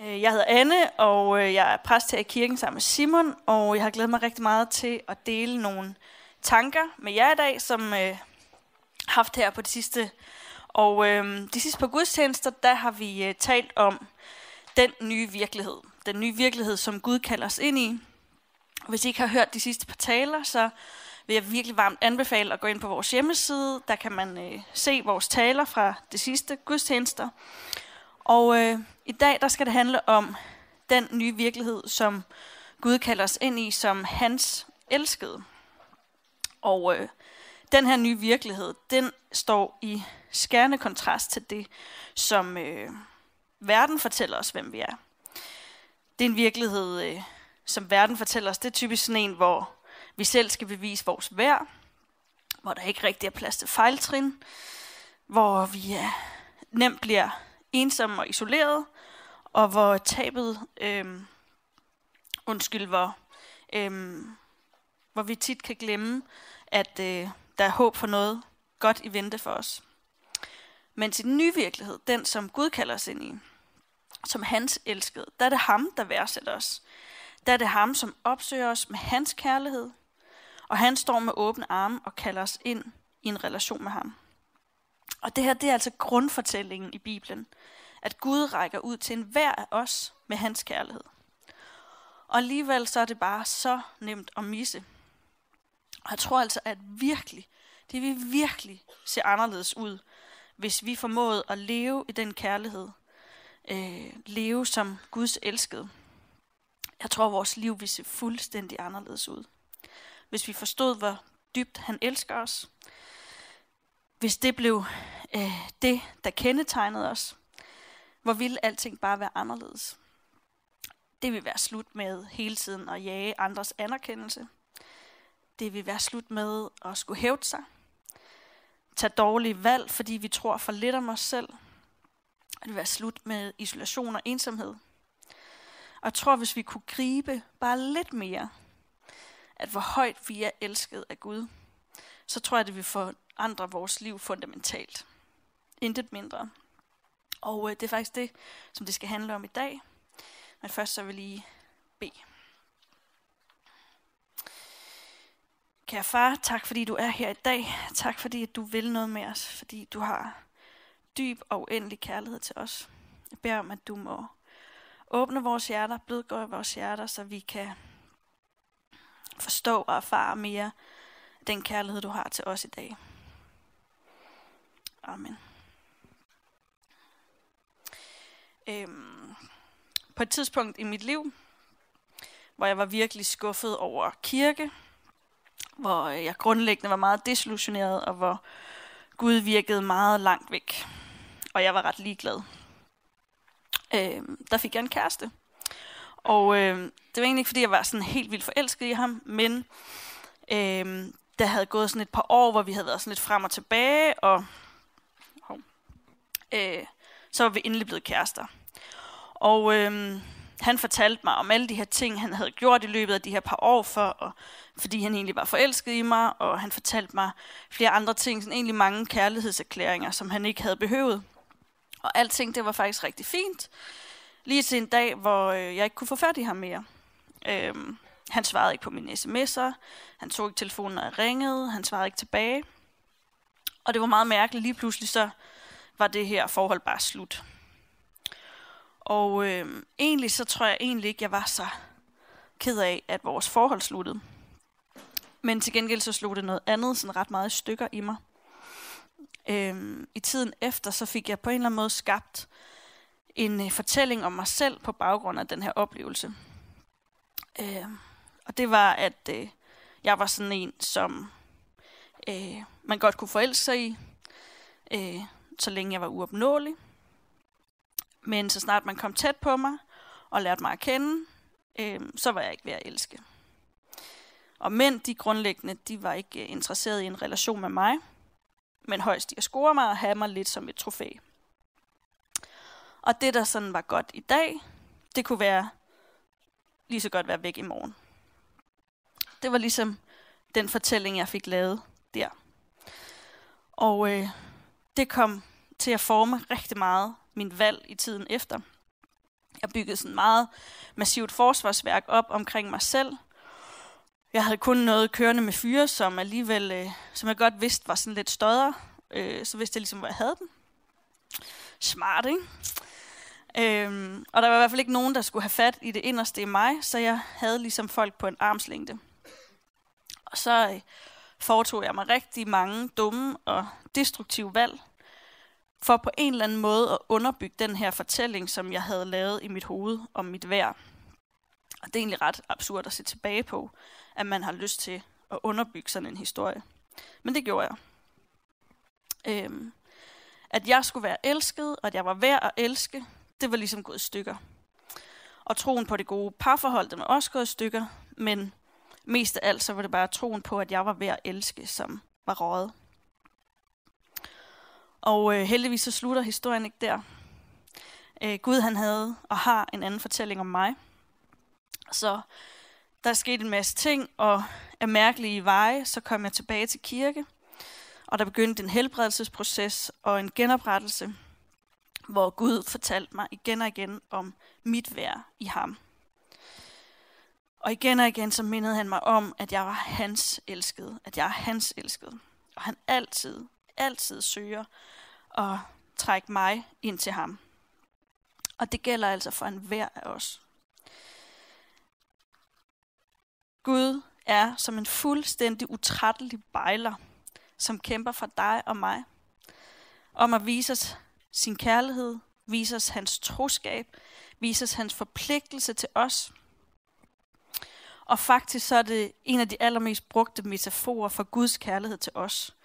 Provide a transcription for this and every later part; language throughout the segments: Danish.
Øh, jeg hedder Anne, og øh, jeg er præst her i kirken sammen med Simon, og jeg har glædet mig rigtig meget til at dele nogle tanker med jer i dag, som jeg øh, har haft her på det sidste. Og øh, de sidste par gudstjenester, der har vi øh, talt om den nye virkelighed. Den nye virkelighed, som Gud kalder os ind i. Hvis I ikke har hørt de sidste par taler, så vil jeg virkelig varmt anbefale at gå ind på vores hjemmeside. Der kan man øh, se vores taler fra de sidste gudstjenester. Og øh, i dag der skal det handle om den nye virkelighed, som Gud kalder os ind i som hans elskede. Og øh, den her nye virkelighed, den står i skærende kontrast til det, som øh, verden fortæller os, hvem vi er. Det er en virkelighed, øh, som verden fortæller os. Det er typisk sådan en, hvor vi selv skal bevise vores værd, hvor der ikke rigtig er plads til fejltrin, hvor vi øh, nemt bliver ensomme og isoleret, og hvor tabet, øh, undskyld, hvor, øh, hvor vi tit kan glemme, at øh, der er håb for noget godt i vente for os. Men til den nye virkelighed, den som Gud kalder os ind i, som hans elskede, der er det ham, der værdsætter os. Der er det ham, som opsøger os med hans kærlighed, og han står med åbne arme og kalder os ind i en relation med ham. Og det her, det er altså grundfortællingen i Bibelen. At Gud rækker ud til enhver af os med hans kærlighed. Og alligevel så er det bare så nemt at misse. Og jeg tror altså, at virkelig, det vil virkelig se anderledes ud, hvis vi formåede at leve i den kærlighed. Øh, leve som Guds elskede. Jeg tror, at vores liv vil se fuldstændig anderledes ud. Hvis vi forstod, hvor dybt han elsker os. Hvis det blev øh, det, der kendetegnede os, hvor ville alting bare være anderledes. Det vil være slut med hele tiden at jage andres anerkendelse. Det vil være slut med at skulle hævde sig. Tage dårlige valg, fordi vi tror for lidt om os selv. Det vil være slut med isolation og ensomhed. Og jeg tror, hvis vi kunne gribe bare lidt mere, at hvor højt vi er elsket af Gud, så tror jeg, at det vil forandre vores liv fundamentalt. Intet mindre. Og øh, det er faktisk det, som det skal handle om i dag. Men først så vil jeg lige bede. Kære far, tak fordi du er her i dag. Tak fordi at du vil noget med os. Fordi du har dyb og uendelig kærlighed til os. Jeg beder om, at du må åbne vores hjerter, blødgøre vores hjerter, så vi kan forstå og erfare mere den kærlighed, du har til os i dag. Amen. Øhm, på et tidspunkt i mit liv, hvor jeg var virkelig skuffet over kirke, hvor øh, jeg grundlæggende var meget desillusioneret, og hvor Gud virkede meget langt væk. Og jeg var ret ligeglad. Øhm, der fik jeg en kæreste. Og øh, det var egentlig ikke, fordi jeg var sådan helt vildt forelsket i ham, men øh, der havde gået sådan et par år, hvor vi havde været sådan lidt frem og tilbage, og øh, så var vi endelig blevet kærester. Og øh, han fortalte mig om alle de her ting, han havde gjort i løbet af de her par år, for, og, fordi han egentlig var forelsket i mig, og han fortalte mig flere andre ting, sådan egentlig mange kærlighedserklæringer, som han ikke havde behøvet. Og alting, det var faktisk rigtig fint. Lige til en dag, hvor øh, jeg ikke kunne få fat i ham mere. Øhm, han svarede ikke på mine sms'er, han tog ikke telefonen, når jeg ringede, han svarede ikke tilbage. Og det var meget mærkeligt. Lige pludselig så var det her forhold bare slut. Og øh, egentlig så tror jeg egentlig ikke, jeg var så ked af, at vores forhold sluttede. Men til gengæld så slog det noget andet sådan ret meget i stykker i mig. Øh, I tiden efter så fik jeg på en eller anden måde skabt en øh, fortælling om mig selv på baggrund af den her oplevelse. Øh, og det var, at øh, jeg var sådan en, som øh, man godt kunne forelske sig i, øh, så længe jeg var uopnåelig. Men så snart man kom tæt på mig og lærte mig at kende, øh, så var jeg ikke ved at elske. Og mænd, de grundlæggende, de var ikke øh, interesseret i en relation med mig, men højst i at score mig og have mig lidt som et trofæ. Og det, der sådan var godt i dag, det kunne være lige så godt være væk i morgen. Det var ligesom den fortælling, jeg fik lavet der. Og øh, det kom til at forme rigtig meget min valg i tiden efter. Jeg byggede sådan meget massivt forsvarsværk op omkring mig selv. Jeg havde kun noget kørende med fyre, som alligevel, øh, som jeg godt vidste var sådan lidt støder. Øh, så vidste jeg ligesom, hvor jeg havde dem. Smart, ikke? Øhm, og der var i hvert fald ikke nogen, der skulle have fat i det inderste i mig, så jeg havde ligesom folk på en armslængde. Og så øh, foretog jeg mig rigtig mange dumme og destruktive valg, for på en eller anden måde at underbygge den her fortælling, som jeg havde lavet i mit hoved om mit værd. Og det er egentlig ret absurd at se tilbage på, at man har lyst til at underbygge sådan en historie. Men det gjorde jeg. Øhm, at jeg skulle være elsket, og at jeg var værd at elske, det var ligesom gået i stykker. Og troen på det gode parforhold, det var også gået i stykker, men mest af alt så var det bare troen på, at jeg var værd at elske, som var røget. Og øh, heldigvis så slutter historien ikke der. Øh, Gud han havde og har en anden fortælling om mig. Så der skete en masse ting, og af mærkelige veje, så kom jeg tilbage til kirke. Og der begyndte en helbredelsesproces og en genoprettelse, hvor Gud fortalte mig igen og igen om mit værd i ham. Og igen og igen så mindede han mig om, at jeg var hans elskede, at jeg er hans elskede. Og han altid, altid søger at trække mig ind til ham. Og det gælder altså for enhver af os. Gud er som en fuldstændig utrættelig bejler, som kæmper for dig og mig, om at vise os sin kærlighed, vise os hans troskab, vise os hans forpligtelse til os. Og faktisk så er det en af de allermest brugte metaforer for Guds kærlighed til os.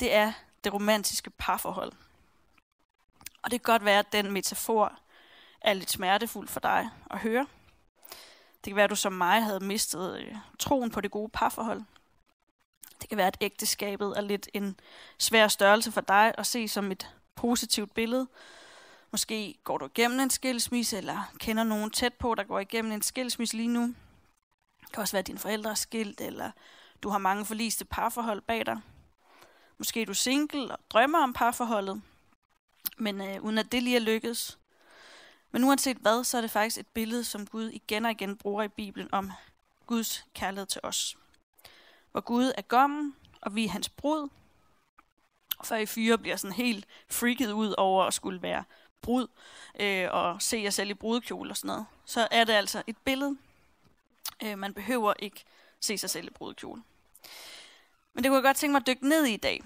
Det er det romantiske parforhold. Og det kan godt være, at den metafor er lidt smertefuld for dig at høre. Det kan være, at du som mig havde mistet øh, troen på det gode parforhold. Det kan være, at ægteskabet er lidt en svær størrelse for dig at se som et positivt billede. Måske går du igennem en skilsmisse, eller kender nogen tæt på, der går igennem en skilsmisse lige nu. Det kan også være, at dine forældre er skilt, eller du har mange forliste parforhold bag dig. Måske er du single og drømmer om parforholdet, men øh, uden at det lige er lykkedes. Men uanset hvad, så er det faktisk et billede, som Gud igen og igen bruger i Bibelen om Guds kærlighed til os. Hvor Gud er gommen, og vi er hans brud. Og før I fyre bliver sådan helt freaket ud over at skulle være brud, øh, og se jer selv i brudekjole og sådan noget, så er det altså et billede. Øh, man behøver ikke se sig selv i brudekjole. Men det kunne jeg godt tænke mig at dykke ned i i dag.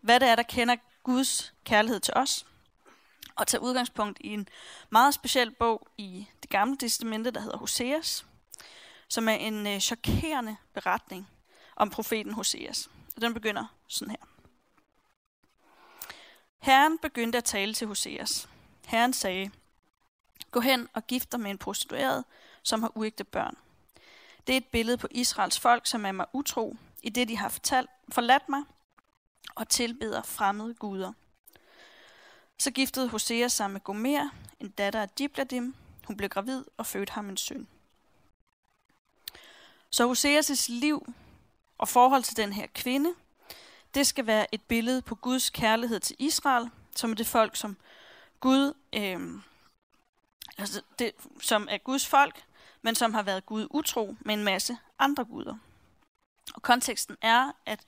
Hvad det er, der kender Guds kærlighed til os. Og tage udgangspunkt i en meget speciel bog i det gamle testamente, der hedder Hoseas, som er en øh, chokerende beretning om profeten Hoseas. Og den begynder sådan her. Herren begyndte at tale til Hoseas. Herren sagde, Gå hen og gift dig med en prostitueret, som har uægte børn. Det er et billede på Israels folk, som er mig utro, i det de har fortalt, forladt mig og tilbeder fremmede guder. Så giftede Hosea sig med Gomer, en datter af Dibladim. Hun blev gravid og fødte ham en søn. Så Hoseas' liv og forhold til den her kvinde, det skal være et billede på Guds kærlighed til Israel, som er det folk, som Gud, øh, altså det, som er Guds folk, men som har været Gud utro med en masse andre guder. Og konteksten er, at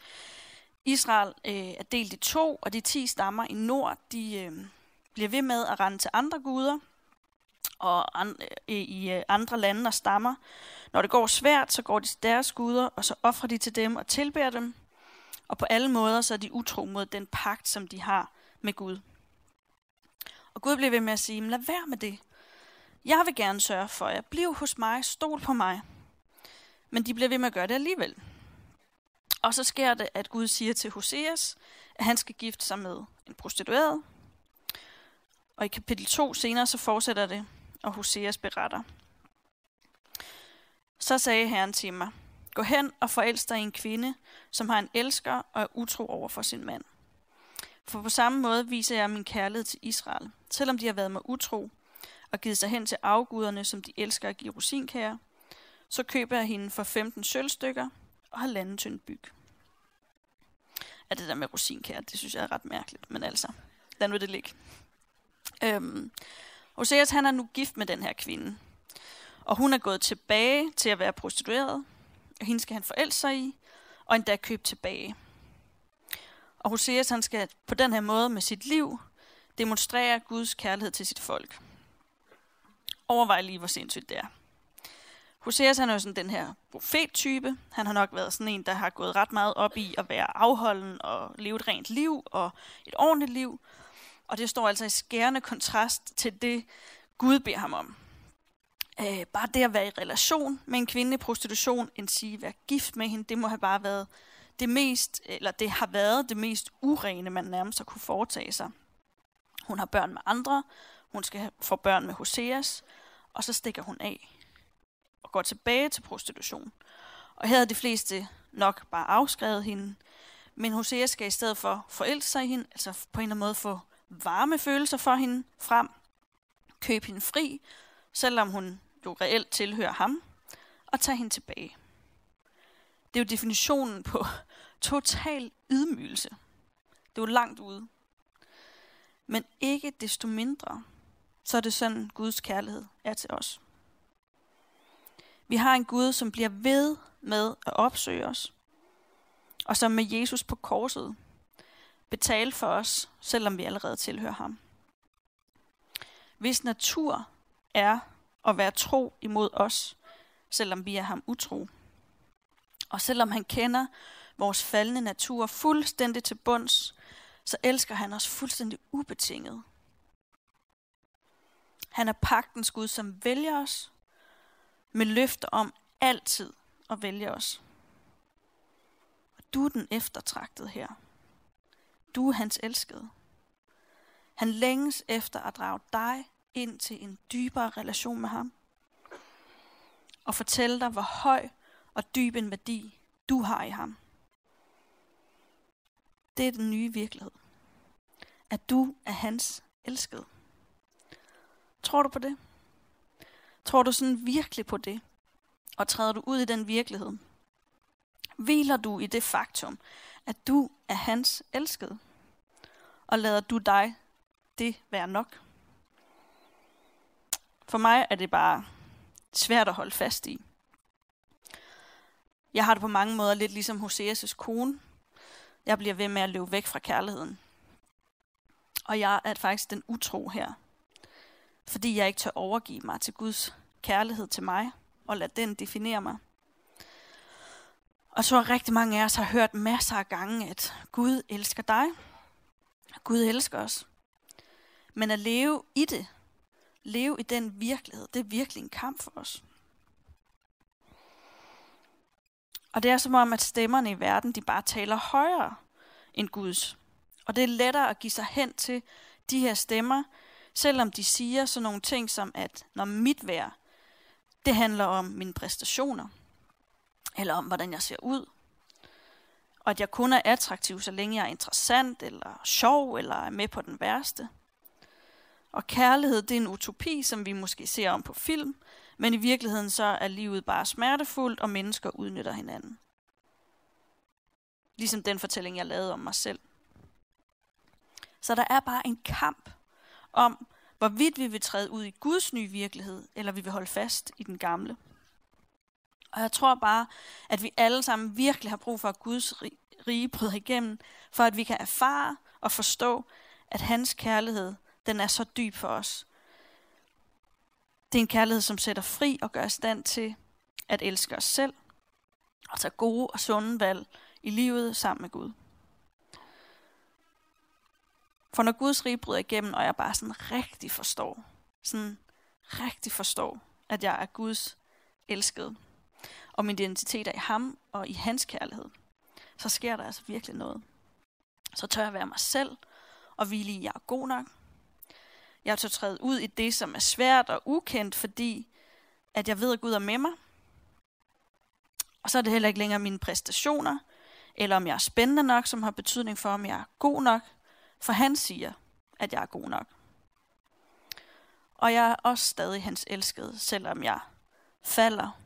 Israel øh, er delt i to, og de ti stammer i nord, de øh, bliver ved med at rende til andre guder og an, øh, i øh, andre lande og stammer. Når det går svært, så går de til deres guder, og så offrer de til dem og tilbærer dem. Og på alle måder så er de utro mod den pagt, som de har med Gud. Og Gud bliver ved med at sige, lad være med det. Jeg vil gerne sørge for jer. Bliv hos mig. Stol på mig. Men de bliver ved med at gøre det alligevel. Og så sker det, at Gud siger til Hoseas, at han skal gifte sig med en prostitueret. Og i kapitel 2 senere, så fortsætter det, og Hoseas beretter. Så sagde Herren til mig, gå hen og forelsk dig en kvinde, som har en elsker og er utro over for sin mand. For på samme måde viser jeg min kærlighed til Israel, selvom de har været mig utro og givet sig hen til afguderne, som de elsker at give rosinkager, så køber jeg hende for 15 sølvstykker og halvanden tynd byg. Ja, det der med rosinkager, det synes jeg er ret mærkeligt, men altså, lad nu det ligge. Øhm, Hoseas han er nu gift med den her kvinde. Og hun er gået tilbage til at være prostitueret. Og hende skal han forelske sig i, og endda købe tilbage. Og Hoseas han skal på den her måde med sit liv demonstrere Guds kærlighed til sit folk. Overvej lige, hvor sindssygt det er. Hoseas han er jo sådan den her profettype. Han har nok været sådan en, der har gået ret meget op i at være afholden og leve et rent liv og et ordentligt liv. Og det står altså i skærende kontrast til det, Gud beder ham om. Øh, bare det at være i relation med en kvinde i prostitution, end sige at være gift med hende, det må have bare været det mest, eller det har været det mest urene, man nærmest har kunne foretage sig. Hun har børn med andre, hun skal få børn med Hoseas, og så stikker hun af og går tilbage til prostitution. Og her havde de fleste nok bare afskrevet hende, men Hosea skal i stedet for forelske sig i hende, altså på en eller anden måde få varme følelser for hende frem, købe hende fri, selvom hun jo reelt tilhører ham, og tage hende tilbage. Det er jo definitionen på total ydmygelse. Det er jo langt ude. Men ikke desto mindre, så er det sådan, Guds kærlighed er til os. Vi har en Gud, som bliver ved med at opsøge os, og som med Jesus på korset betale for os, selvom vi allerede tilhører ham. Hvis natur er at være tro imod os, selvom vi er ham utro, og selvom han kender vores faldende natur fuldstændig til bunds, så elsker han os fuldstændig ubetinget. Han er pagtens Gud, som vælger os, med løfter om altid at vælge os. Og du er den eftertragtede her. Du er hans elskede. Han længes efter at drage dig ind til en dybere relation med ham. Og fortælle dig, hvor høj og dyb en værdi du har i ham. Det er den nye virkelighed. At du er hans elskede. Tror du på det? Tror du sådan virkelig på det? Og træder du ud i den virkelighed? Hviler du i det faktum, at du er hans elskede? Og lader du dig det være nok? For mig er det bare svært at holde fast i. Jeg har det på mange måder lidt ligesom Hoseas' kone. Jeg bliver ved med at løbe væk fra kærligheden. Og jeg er faktisk den utro her. Fordi jeg ikke tør overgive mig til Guds kærlighed til mig, og lade den definere mig. Og så tror rigtig mange af os har hørt masser af gange, at Gud elsker dig. Gud elsker os. Men at leve i det, leve i den virkelighed, det er virkelig en kamp for os. Og det er som om, at stemmerne i verden, de bare taler højere end Guds. Og det er lettere at give sig hen til de her stemmer, selvom de siger sådan nogle ting som, at når mit værd, det handler om mine præstationer, eller om, hvordan jeg ser ud, og at jeg kun er attraktiv, så længe jeg er interessant, eller sjov, eller er med på den værste. Og kærlighed, det er en utopi, som vi måske ser om på film, men i virkeligheden så er livet bare smertefuldt, og mennesker udnytter hinanden. Ligesom den fortælling, jeg lavede om mig selv. Så der er bare en kamp om, hvorvidt vi vil træde ud i Guds nye virkelighed, eller vi vil holde fast i den gamle. Og jeg tror bare, at vi alle sammen virkelig har brug for, at Guds rige bryder igennem, for at vi kan erfare og forstå, at hans kærlighed, den er så dyb for os. Det er en kærlighed, som sætter fri og gør os stand til at elske os selv og tage gode og sunde valg i livet sammen med Gud. For når Guds rige bryder igennem, og jeg bare sådan rigtig forstår, sådan rigtig forstår, at jeg er Guds elskede, og min identitet er i ham og i hans kærlighed, så sker der altså virkelig noget. Så tør jeg være mig selv, og hvile i, at jeg er god nok. Jeg tør træde ud i det, som er svært og ukendt, fordi at jeg ved, at Gud er med mig. Og så er det heller ikke længere mine præstationer, eller om jeg er spændende nok, som har betydning for, om jeg er god nok, for han siger, at jeg er god nok. Og jeg er også stadig hans elskede, selvom jeg falder,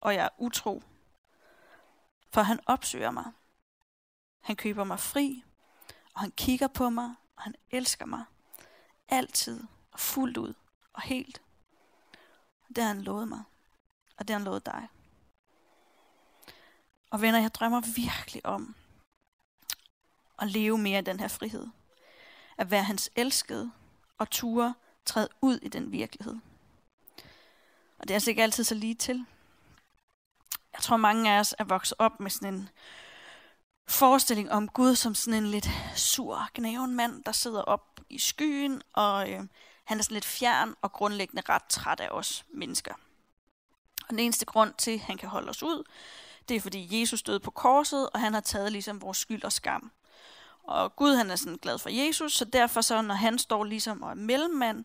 og jeg er utro. For han opsøger mig. Han køber mig fri, og han kigger på mig, og han elsker mig. Altid og fuldt ud, og og helt. Det har han lovet mig, og det har han lovet dig. Og venner, jeg drømmer virkelig om at leve mere i den her frihed. At være hans elskede og ture træde ud i den virkelighed. Og det er altså ikke altid så lige til. Jeg tror, mange af os er vokset op med sådan en forestilling om Gud som sådan en lidt sur, gnaven mand, der sidder op i skyen, og øh, han er sådan lidt fjern og grundlæggende ret træt af os mennesker. Og den eneste grund til, at han kan holde os ud, det er fordi Jesus døde på korset, og han har taget ligesom vores skyld og skam. Og Gud han er sådan glad for Jesus, så derfor så, når han står ligesom og er mellemmand,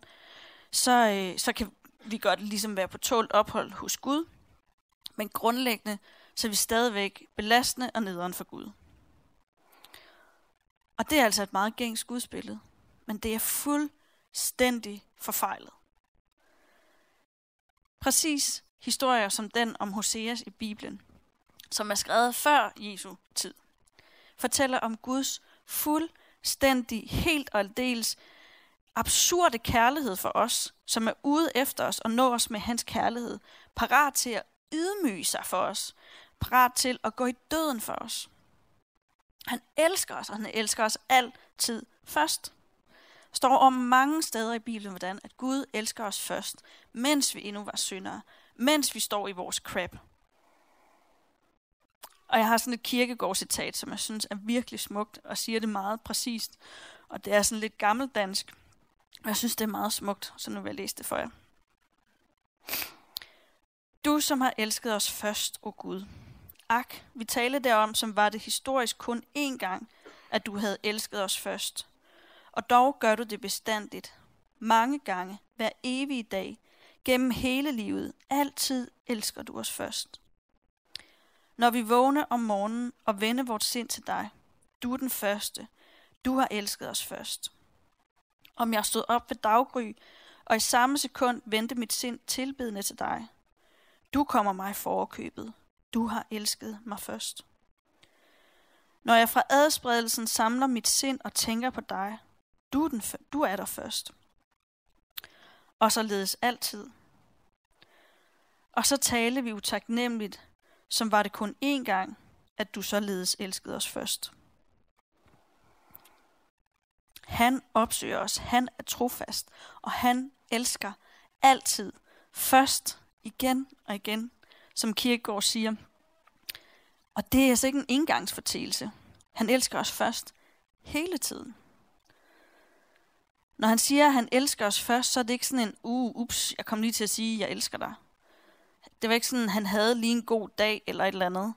så, øh, så kan vi godt ligesom være på tålt ophold hos Gud. Men grundlæggende, så er vi stadigvæk belastende og nederen for Gud. Og det er altså et meget gængs gudsbillede. Men det er fuldstændig forfejlet. Præcis historier som den om Hoseas i Bibelen, som er skrevet før Jesu tid, fortæller om Guds fuldstændig, helt og aldeles absurde kærlighed for os, som er ude efter os og når os med hans kærlighed, parat til at ydmyge sig for os, parat til at gå i døden for os. Han elsker os, og han elsker os altid først. Der står om mange steder i Bibelen, hvordan at Gud elsker os først, mens vi endnu var syndere, mens vi står i vores crap. Og jeg har sådan et kirkegårdscitat, som jeg synes er virkelig smukt, og siger det meget præcist. Og det er sådan lidt gammeldansk. Og jeg synes, det er meget smukt, så nu vil jeg læse det for jer. Du, som har elsket os først, o Gud. Ak, vi talte derom, som var det historisk kun én gang, at du havde elsket os først. Og dog gør du det bestandigt. Mange gange, hver evige dag, gennem hele livet, altid elsker du os først. Når vi vågner om morgenen og vender vort sind til dig, du er den første, du har elsket os først. Om jeg stod op ved daggry, og i samme sekund vendte mit sind tilbedende til dig. Du kommer mig forekøbet. Du har elsket mig først. Når jeg fra adspredelsen samler mit sind og tænker på dig, du er, den, du er der først. Og så ledes altid. Og så taler vi utaknemmeligt, som var det kun én gang, at du således elskede os først. Han opsøger os, han er trofast, og han elsker altid, først, igen og igen, som Kierkegaard siger. Og det er altså ikke en engangsfortælse. Han elsker os først hele tiden. Når han siger, at han elsker os først, så er det ikke sådan en, uh, ups, jeg kom lige til at sige, at jeg elsker dig. Det var ikke sådan, at han havde lige en god dag eller et eller andet.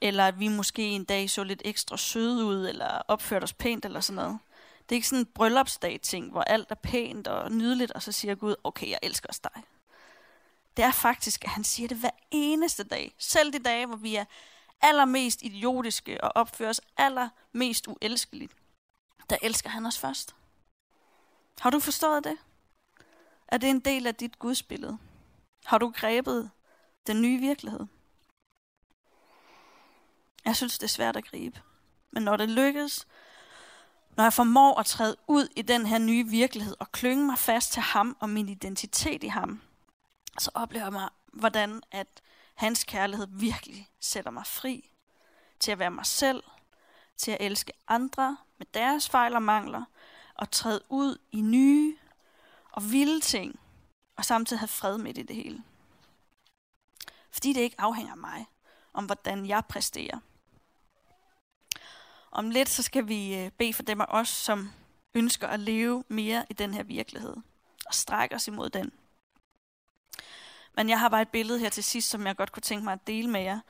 Eller at vi måske en dag så lidt ekstra søde ud, eller opførte os pænt eller sådan noget. Det er ikke sådan en bryllupsdag-ting, hvor alt er pænt og nydeligt, og så siger Gud, okay, jeg elsker os dig. Det er faktisk, at han siger det hver eneste dag. Selv de dage, hvor vi er allermest idiotiske og opfører os allermest uelskeligt. Der elsker han os først. Har du forstået det? Er det en del af dit gudsbillede? Har du grebet den nye virkelighed? Jeg synes, det er svært at gribe. Men når det lykkes, når jeg formår at træde ud i den her nye virkelighed og klynge mig fast til ham og min identitet i ham, så oplever jeg mig, hvordan at hans kærlighed virkelig sætter mig fri til at være mig selv, til at elske andre med deres fejl og mangler, og træde ud i nye og vilde ting, og samtidig have fred med i det hele. Fordi det ikke afhænger af mig, om hvordan jeg præsterer. Om lidt så skal vi øh, bede for dem af os, som ønsker at leve mere i den her virkelighed, og strække os imod den. Men jeg har bare et billede her til sidst, som jeg godt kunne tænke mig at dele med jer,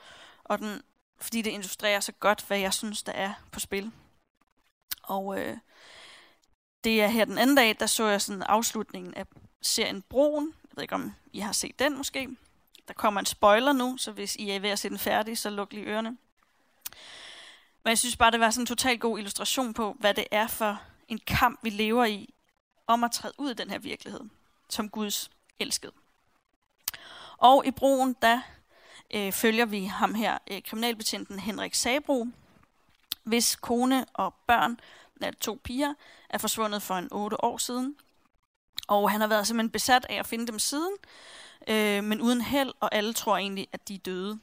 og den, fordi det illustrerer så godt, hvad jeg synes, der er på spil. Og øh, det er her den anden dag, der så jeg sådan afslutningen af serien Broen. Jeg ved ikke, om I har set den måske. Der kommer en spoiler nu, så hvis I er ved at se den færdig, så luk lige ørerne. Men jeg synes bare, det var sådan en totalt god illustration på, hvad det er for en kamp, vi lever i, om at træde ud af den her virkelighed, som Guds elskede. Og i broen, der øh, følger vi ham her, øh, kriminalbetjenten Henrik Sabro, hvis kone og børn, to piger, er forsvundet for en otte år siden. Og han har været simpelthen besat af at finde dem siden, øh, men uden held, og alle tror egentlig, at de er døde.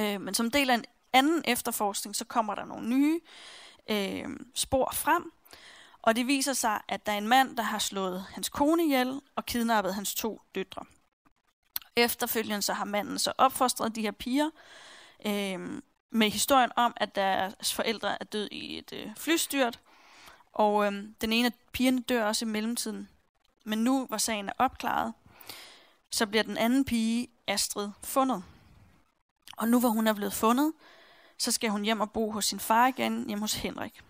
Øh, men som del af en anden efterforskning, så kommer der nogle nye øh, spor frem, og det viser sig, at der er en mand, der har slået hans kone ihjel og kidnappet hans to døtre. Efterfølgende så har manden så opfostret de her piger øh, med historien om, at deres forældre er død i et øh, flystyrt, og øh, den ene af pigerne dør også i mellemtiden. Men nu, hvor sagen er opklaret, så bliver den anden pige, Astrid, fundet. Og nu hvor hun er blevet fundet, så skal hun hjem og bo hos sin far igen, hjem hos Henrik.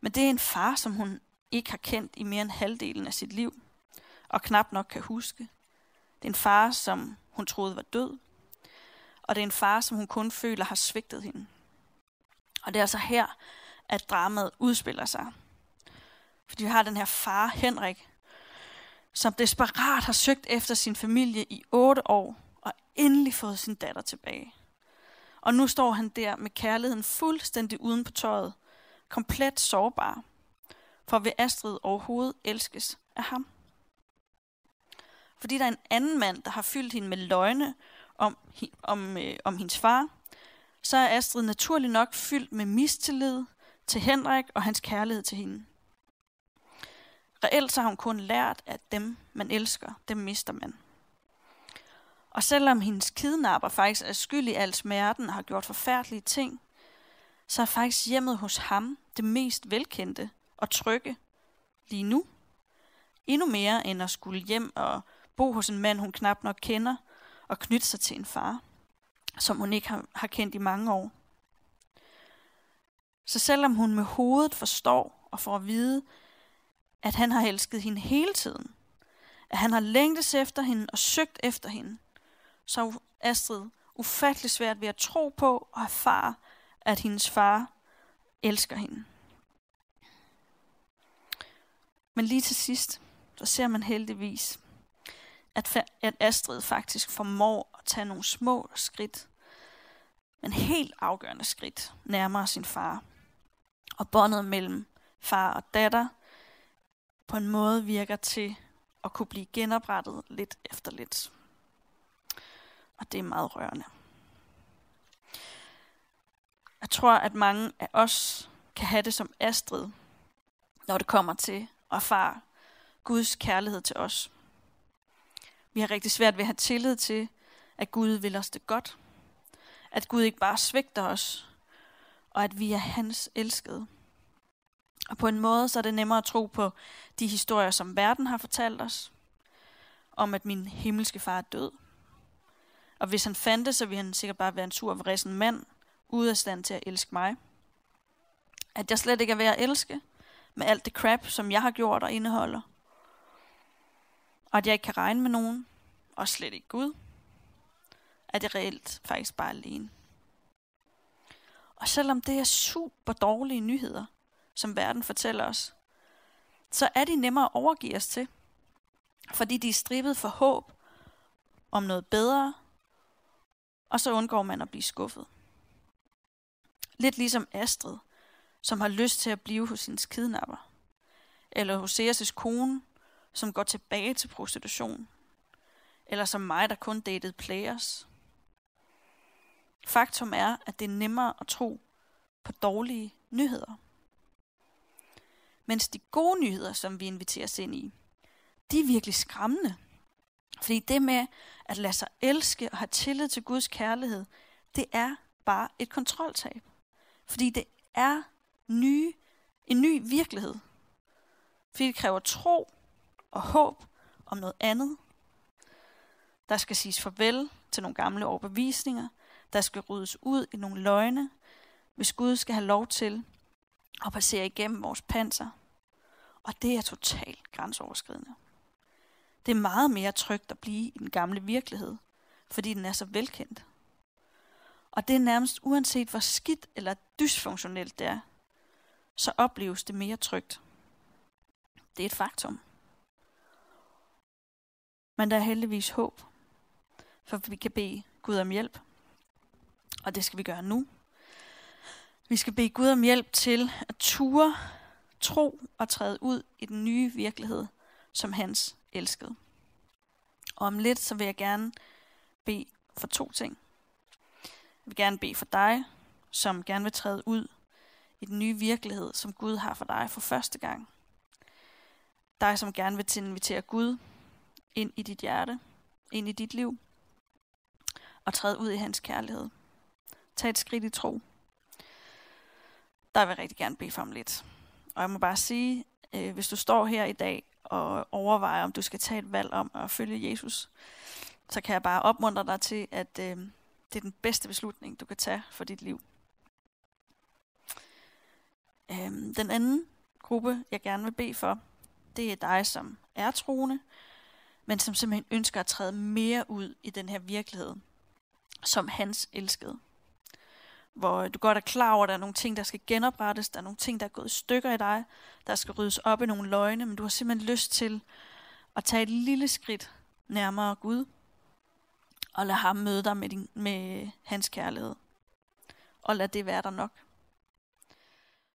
Men det er en far, som hun ikke har kendt i mere end halvdelen af sit liv, og knap nok kan huske. Det er en far, som hun troede var død, og det er en far, som hun kun føler har svigtet hende. Og det er altså her, at dramaet udspiller sig. Fordi vi har den her far, Henrik, som desperat har søgt efter sin familie i otte år, og endelig fået sin datter tilbage. Og nu står han der med kærligheden fuldstændig uden på tøjet, komplet sårbar, for vil Astrid overhovedet elskes af ham. Fordi der er en anden mand, der har fyldt hende med løgne om, om, øh, om hendes far, så er Astrid naturlig nok fyldt med mistillid til Henrik og hans kærlighed til hende. Reelt så har hun kun lært, at dem, man elsker, dem mister man. Og selvom hendes kidnapper faktisk er skyld i al smerten og har gjort forfærdelige ting, så er faktisk hjemmet hos ham det mest velkendte og trygge lige nu. Endnu mere end at skulle hjem og bo hos en mand, hun knap nok kender, og knytte sig til en far, som hun ikke har, har kendt i mange år. Så selvom hun med hovedet forstår og får at vide, at han har elsket hende hele tiden, at han har længtes efter hende og søgt efter hende, så Astrid ufattelig svært ved at tro på og erfare, at hendes far elsker hende. Men lige til sidst, så ser man heldigvis, at, at Astrid faktisk formår at tage nogle små skridt, men helt afgørende skridt, nærmere sin far. Og båndet mellem far og datter på en måde virker til at kunne blive genoprettet lidt efter lidt. Og det er meget rørende. Jeg tror, at mange af os kan have det som Astrid, når det kommer til at erfare Guds kærlighed til os. Vi har rigtig svært ved at have tillid til, at Gud vil os det godt. At Gud ikke bare svigter os, og at vi er hans elskede. Og på en måde så er det nemmere at tro på de historier, som verden har fortalt os, om at min himmelske far er død. Og hvis han fandt det, så ville han sikkert bare være en sur vrissen mand, ude af stand til at elske mig. At jeg slet ikke er ved at elske, med alt det crap, som jeg har gjort og indeholder. Og at jeg ikke kan regne med nogen, og slet ikke Gud. At jeg reelt faktisk bare er alene. Og selvom det er super dårlige nyheder, som verden fortæller os, så er de nemmere at overgive os til. Fordi de er strippet for håb om noget bedre, og så undgår man at blive skuffet. Lidt ligesom Astrid, som har lyst til at blive hos sin kidnapper. Eller hos Ceres' kone, som går tilbage til prostitution. Eller som mig, der kun datede players. Faktum er, at det er nemmere at tro på dårlige nyheder. Mens de gode nyheder, som vi inviteres ind i, de er virkelig skræmmende. Fordi det med at lade sig elske og have tillid til Guds kærlighed, det er bare et kontroltab. Fordi det er nye, en ny virkelighed. Fordi det kræver tro og håb om noget andet. Der skal siges farvel til nogle gamle overbevisninger. Der skal ryddes ud i nogle løgne, hvis Gud skal have lov til og passerer igennem vores panser. Og det er totalt grænseoverskridende. Det er meget mere trygt at blive i den gamle virkelighed, fordi den er så velkendt. Og det er nærmest uanset hvor skidt eller dysfunktionelt det er, så opleves det mere trygt. Det er et faktum. Men der er heldigvis håb, for vi kan bede Gud om hjælp. Og det skal vi gøre nu. Vi skal bede Gud om hjælp til at ture, tro og træde ud i den nye virkelighed, som hans elskede. Og om lidt, så vil jeg gerne bede for to ting. Jeg vil gerne bede for dig, som gerne vil træde ud i den nye virkelighed, som Gud har for dig for første gang. Dig, som gerne vil invitere Gud ind i dit hjerte, ind i dit liv, og træde ud i hans kærlighed. Tag et skridt i tro. Der vil jeg rigtig gerne bede for om lidt. Og jeg må bare sige, øh, hvis du står her i dag og overvejer, om du skal tage et valg om at følge Jesus, så kan jeg bare opmuntre dig til, at øh, det er den bedste beslutning, du kan tage for dit liv. Øh, den anden gruppe, jeg gerne vil bede for, det er dig, som er troende, men som simpelthen ønsker at træde mere ud i den her virkelighed, som hans elskede. Hvor du godt er klar over, at der er nogle ting, der skal genoprettes, der er nogle ting, der er gået i stykker i dig, der skal ryddes op i nogle løgne, men du har simpelthen lyst til at tage et lille skridt nærmere Gud, og lade ham møde dig med, din, med hans kærlighed. Og lad det være der nok.